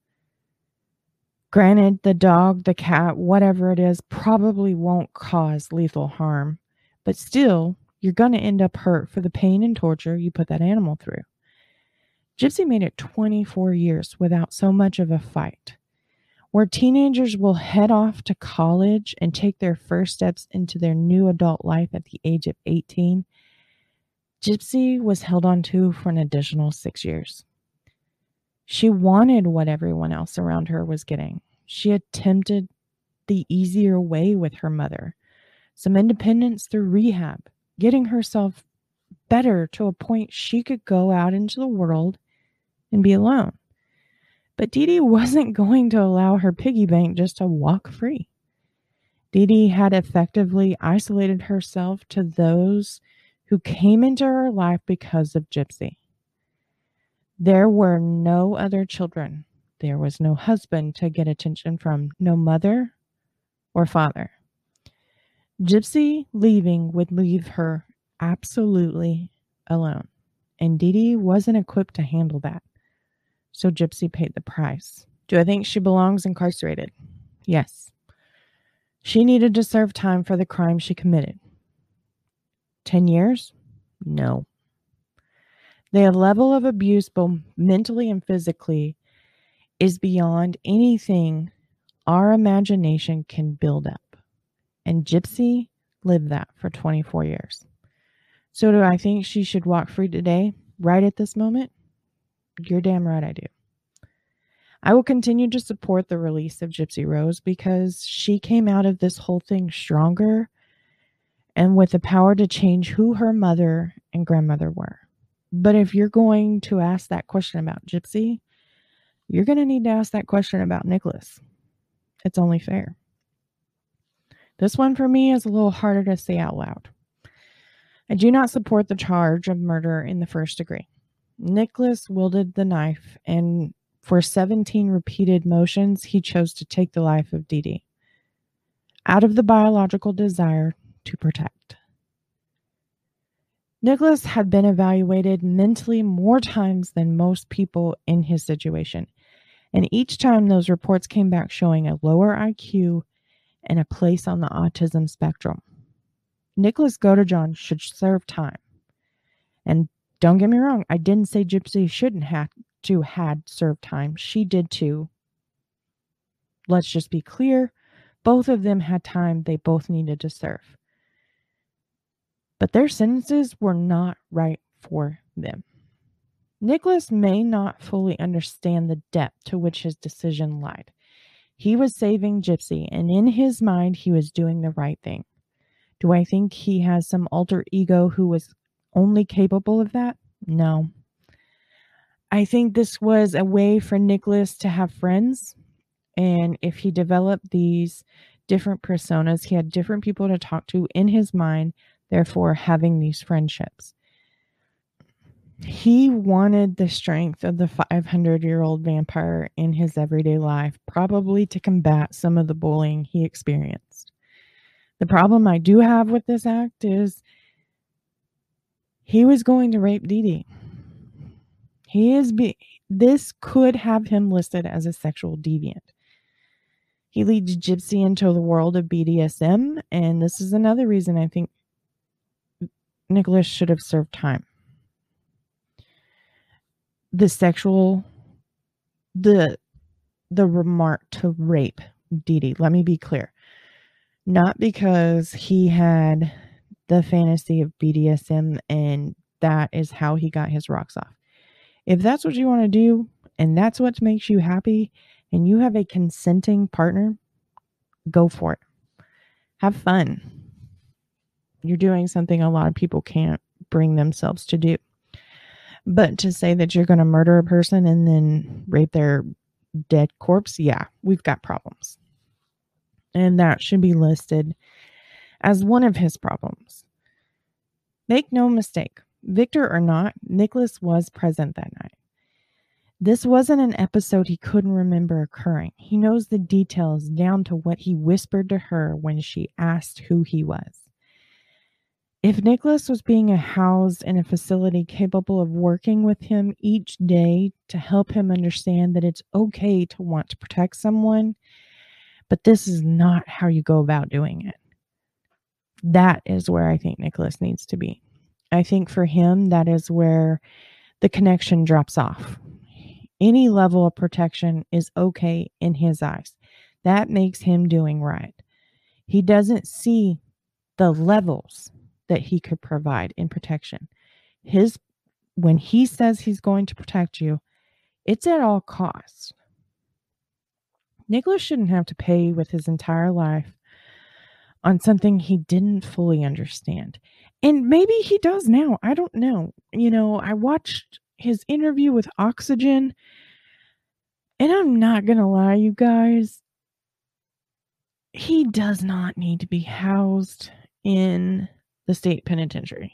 Granted, the dog, the cat, whatever it is, probably won't cause lethal harm, but still, you're going to end up hurt for the pain and torture you put that animal through. Gypsy made it 24 years without so much of a fight Where teenagers will head off to college and take their first steps into their new adult life at the age of 18, Gypsy was held on to for an additional six years. She wanted what everyone else around her was getting. She attempted the easier way with her mother some independence through rehab, getting herself better to a point she could go out into the world and be alone. But Dee Dee wasn't going to allow her piggy bank just to walk free. Dee Dee had effectively isolated herself to those who came into her life because of Gypsy. There were no other children. There was no husband to get attention from, no mother or father. Gypsy leaving would leave her absolutely alone, and Dee Dee wasn't equipped to handle that. So Gypsy paid the price. Do I think she belongs incarcerated? Yes. She needed to serve time for the crime she committed. 10 years? No. The level of abuse, both mentally and physically, is beyond anything our imagination can build up. And Gypsy lived that for 24 years. So, do I think she should walk free today, right at this moment? You're damn right I do. I will continue to support the release of Gypsy Rose because she came out of this whole thing stronger and with the power to change who her mother and grandmother were. But if you're going to ask that question about Gypsy, you're going to need to ask that question about Nicholas. It's only fair. This one for me is a little harder to say out loud. I do not support the charge of murder in the first degree. Nicholas wielded the knife, and for 17 repeated motions, he chose to take the life of Dee out of the biological desire to protect. Nicholas had been evaluated mentally more times than most people in his situation, and each time those reports came back showing a lower IQ and a place on the autism spectrum. Nicholas Godejohn should serve time. And don't get me wrong, I didn't say Gypsy shouldn't have to had served time. She did too. Let's just be clear. Both of them had time they both needed to serve. But their sentences were not right for them. Nicholas may not fully understand the depth to which his decision lied. He was saving Gypsy, and in his mind, he was doing the right thing. Do I think he has some alter ego who was only capable of that? No. I think this was a way for Nicholas to have friends. And if he developed these different personas, he had different people to talk to in his mind, therefore, having these friendships he wanted the strength of the 500 year old vampire in his everyday life, probably to combat some of the bullying he experienced. The problem I do have with this act is he was going to rape Dee Dee. He is be- this could have him listed as a sexual deviant. He leads Gypsy into the world of BDSM, and this is another reason I think Nicholas should have served time the sexual the the remark to rape Dee Dee. Let me be clear. Not because he had the fantasy of BDSM and that is how he got his rocks off. If that's what you want to do and that's what makes you happy and you have a consenting partner, go for it. Have fun. You're doing something a lot of people can't bring themselves to do. But to say that you're going to murder a person and then rape their dead corpse, yeah, we've got problems. And that should be listed as one of his problems. Make no mistake, Victor or not, Nicholas was present that night. This wasn't an episode he couldn't remember occurring. He knows the details down to what he whispered to her when she asked who he was. If Nicholas was being housed in a facility capable of working with him each day to help him understand that it's okay to want to protect someone, but this is not how you go about doing it. That is where I think Nicholas needs to be. I think for him, that is where the connection drops off. Any level of protection is okay in his eyes. That makes him doing right. He doesn't see the levels that he could provide in protection. His when he says he's going to protect you, it's at all costs. Nicholas shouldn't have to pay with his entire life on something he didn't fully understand. And maybe he does now. I don't know. You know, I watched his interview with Oxygen, and I'm not going to lie, you guys. He does not need to be housed in the state penitentiary.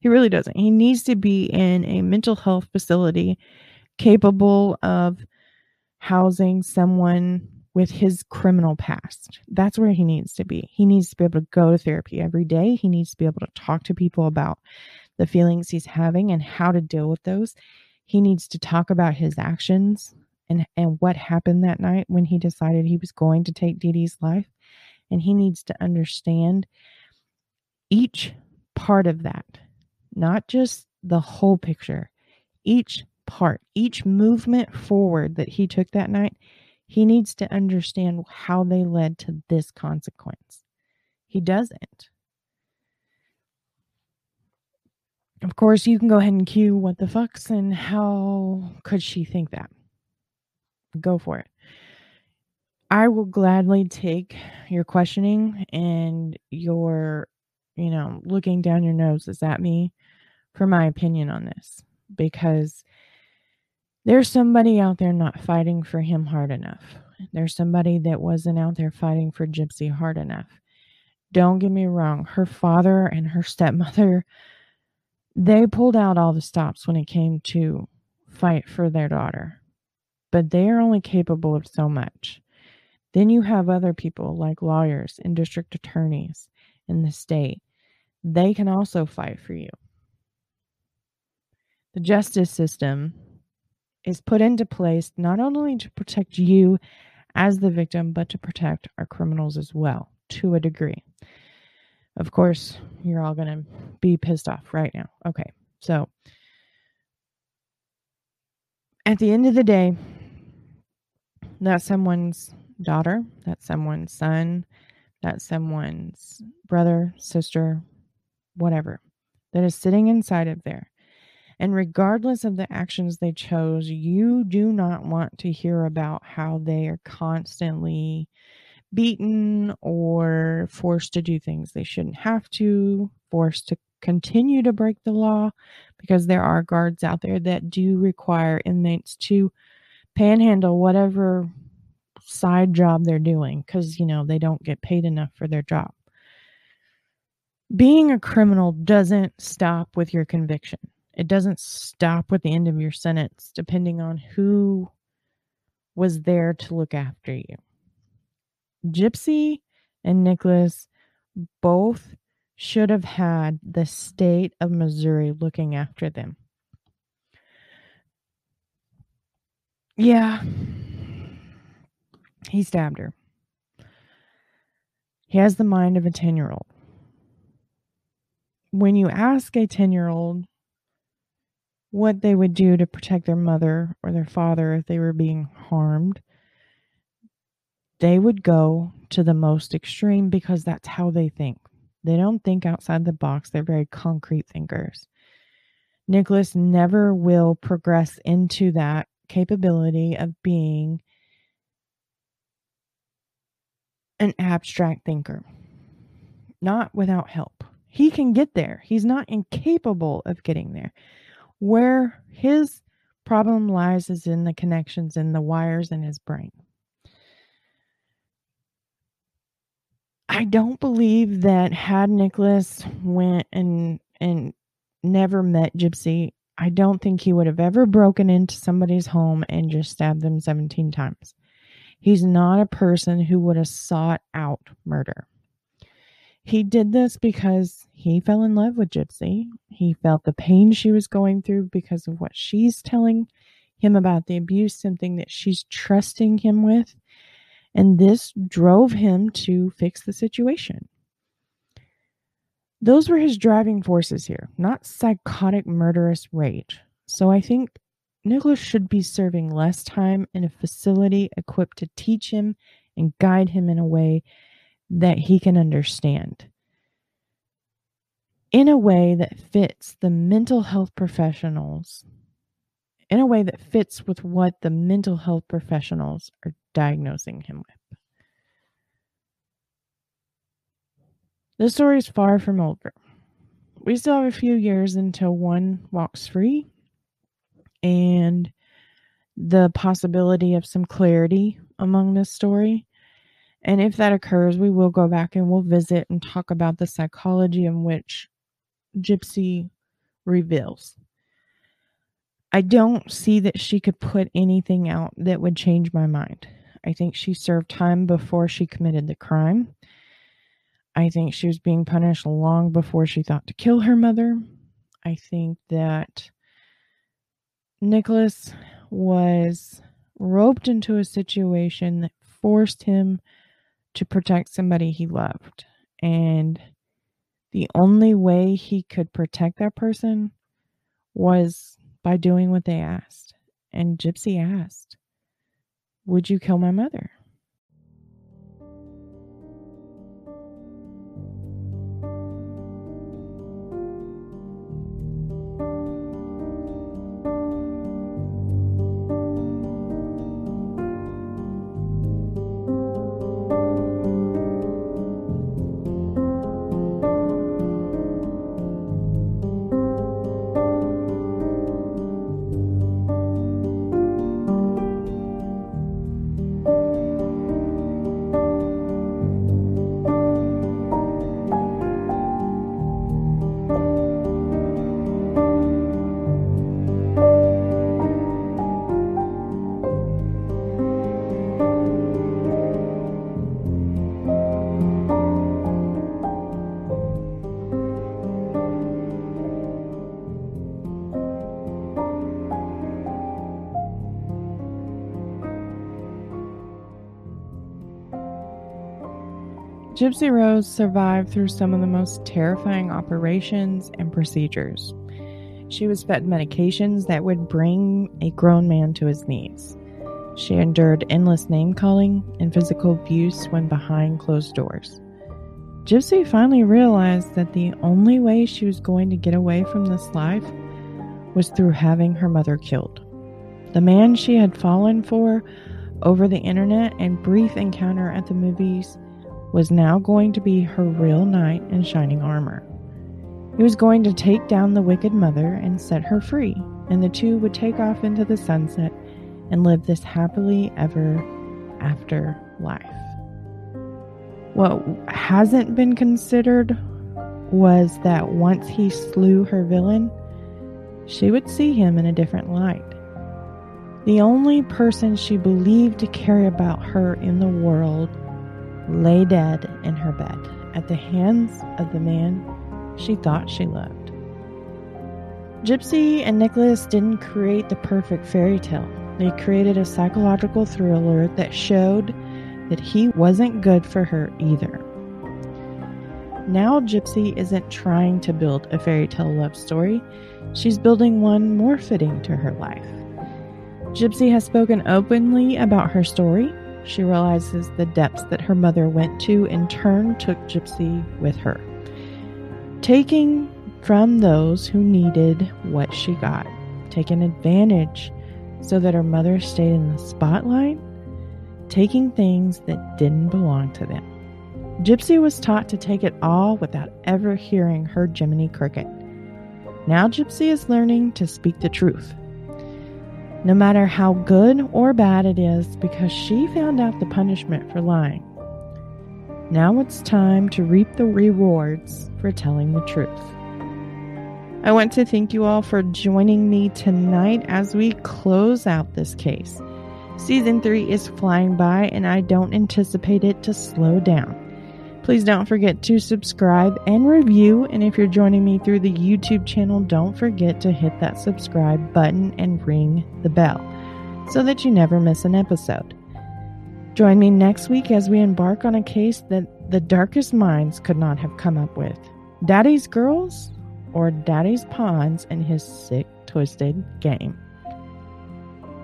He really doesn't. He needs to be in a mental health facility capable of housing someone with his criminal past. That's where he needs to be. He needs to be able to go to therapy every day. He needs to be able to talk to people about the feelings he's having and how to deal with those. He needs to talk about his actions and, and what happened that night when he decided he was going to take Dee Dee's life. And he needs to understand each part of that, not just the whole picture, each part, each movement forward that he took that night, he needs to understand how they led to this consequence. He doesn't. Of course, you can go ahead and cue what the fucks and how could she think that? Go for it. I will gladly take your questioning and your you know, looking down your noses at me for my opinion on this because there's somebody out there not fighting for him hard enough. There's somebody that wasn't out there fighting for Gypsy hard enough. Don't get me wrong, her father and her stepmother they pulled out all the stops when it came to fight for their daughter. But they are only capable of so much. Then you have other people like lawyers and district attorneys in the state they can also fight for you. The justice system is put into place not only to protect you as the victim, but to protect our criminals as well, to a degree. Of course, you're all going to be pissed off right now. Okay, so at the end of the day, that's someone's daughter, that's someone's son, that's someone's brother, sister, whatever, that is sitting inside of there. And regardless of the actions they chose, you do not want to hear about how they are constantly beaten or forced to do things they shouldn't have to, forced to continue to break the law, because there are guards out there that do require inmates to panhandle whatever side job they're doing because, you know, they don't get paid enough for their job being a criminal doesn't stop with your conviction. It doesn't stop with the end of your sentence, depending on who was there to look after you. Gypsy and Nicholas both should have had the state of Missouri looking after them. Yeah, he stabbed her. He has the mind of a 10 year old when you ask a 10 year old what they would do to protect their mother or their father if they were being harmed, they would go to the most extreme because that's how they think. They don't think outside the box, they're very concrete thinkers. Nicholas never will progress into that capability of being an abstract thinker, not without help. He can get there. He's not incapable of getting there. Where his problem lies is in the connections in the wires in his brain. I don't believe that had Nicholas went and and never met Gypsy, I don't think he would have ever broken into somebody's home and just stabbed them 17 times. He's not a person who would have sought out murder. He did this because he fell in love with Gypsy. He felt the pain she was going through because of what she's telling him about the abuse, something that she's trusting him with. And this drove him to fix the situation. Those were his driving forces here, not psychotic, murderous rage. So I think Nicholas should be serving less time in a facility equipped to teach him and guide him in a way that he can understand. In a way that fits the mental health professionals, in a way that fits with what the mental health professionals are diagnosing him with. This story is far from over. We still have a few years until one walks free and the possibility of some clarity among this story. And if that occurs, we will go back and we'll visit and talk about the psychology in which Gypsy reveals. I don't see that she could put anything out that would change my mind. I think she served time before she committed the crime. I think she was being punished long before she thought to kill her mother. I think that Nicholas was roped into a situation that forced him to protect somebody he loved. And the only way he could protect that person was by doing what they asked. And Gypsy asked, Would you kill my mother? Gypsy Rose survived through some of the most terrifying operations and procedures. She was fed medications that would bring a grown man to his knees. She endured endless name calling and physical abuse when behind closed doors. Gypsy finally realized that the only way she was going to get away from this life was through having her mother killed. The man she had fallen for over the internet and brief encounter at the movies was now going to be her real knight in shining armor. He was going to take down the wicked mother and set her free, and the two would take off into the sunset and live this happily ever after life. What hasn't been considered was that once he slew her villain, she would see him in a different light. The only person she believed to care about her in the world lay dead in her bed at the hands of the man she thought she loved. Gypsy and Nicholas didn't create the perfect fairy tale. They created a psychological thriller that showed that he wasn't good for her either. Now, Gypsy isn't trying to build a fairy tale love story, she's building one more fitting to her life. Gypsy has spoken openly about her story, she realizes the depths that her mother went to, in turn, took Gypsy with her, taking from those who needed what she got, taking advantage so that her mother stayed in the spotlight, taking things that didn't belong to them. Gypsy was taught to take it all without ever hearing her Jiminy Cricket. Now Gypsy is learning to speak the truth no matter how good or bad it is, because she found out the punishment for lying. Now it's time to reap the rewards for telling the truth. I want to thank you all for joining me tonight as we close out this case. Season 3 is flying by, and I don't anticipate it to slow down. Please don't forget to subscribe and review. And if you're joining me through the YouTube channel, don't forget to hit that subscribe button and ring the bell so that you never miss an episode. Join me next week as we embark on a case that the darkest minds could not have come up with Daddy's Girls or Daddy's Pawns and his sick, twisted game.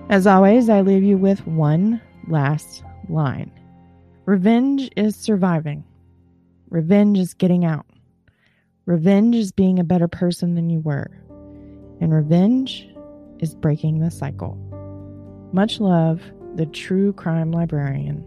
As always, I leave you with one last line Revenge is surviving. Revenge is getting out. Revenge is being a better person than you were. And revenge is breaking the cycle. Much love, the true crime librarian.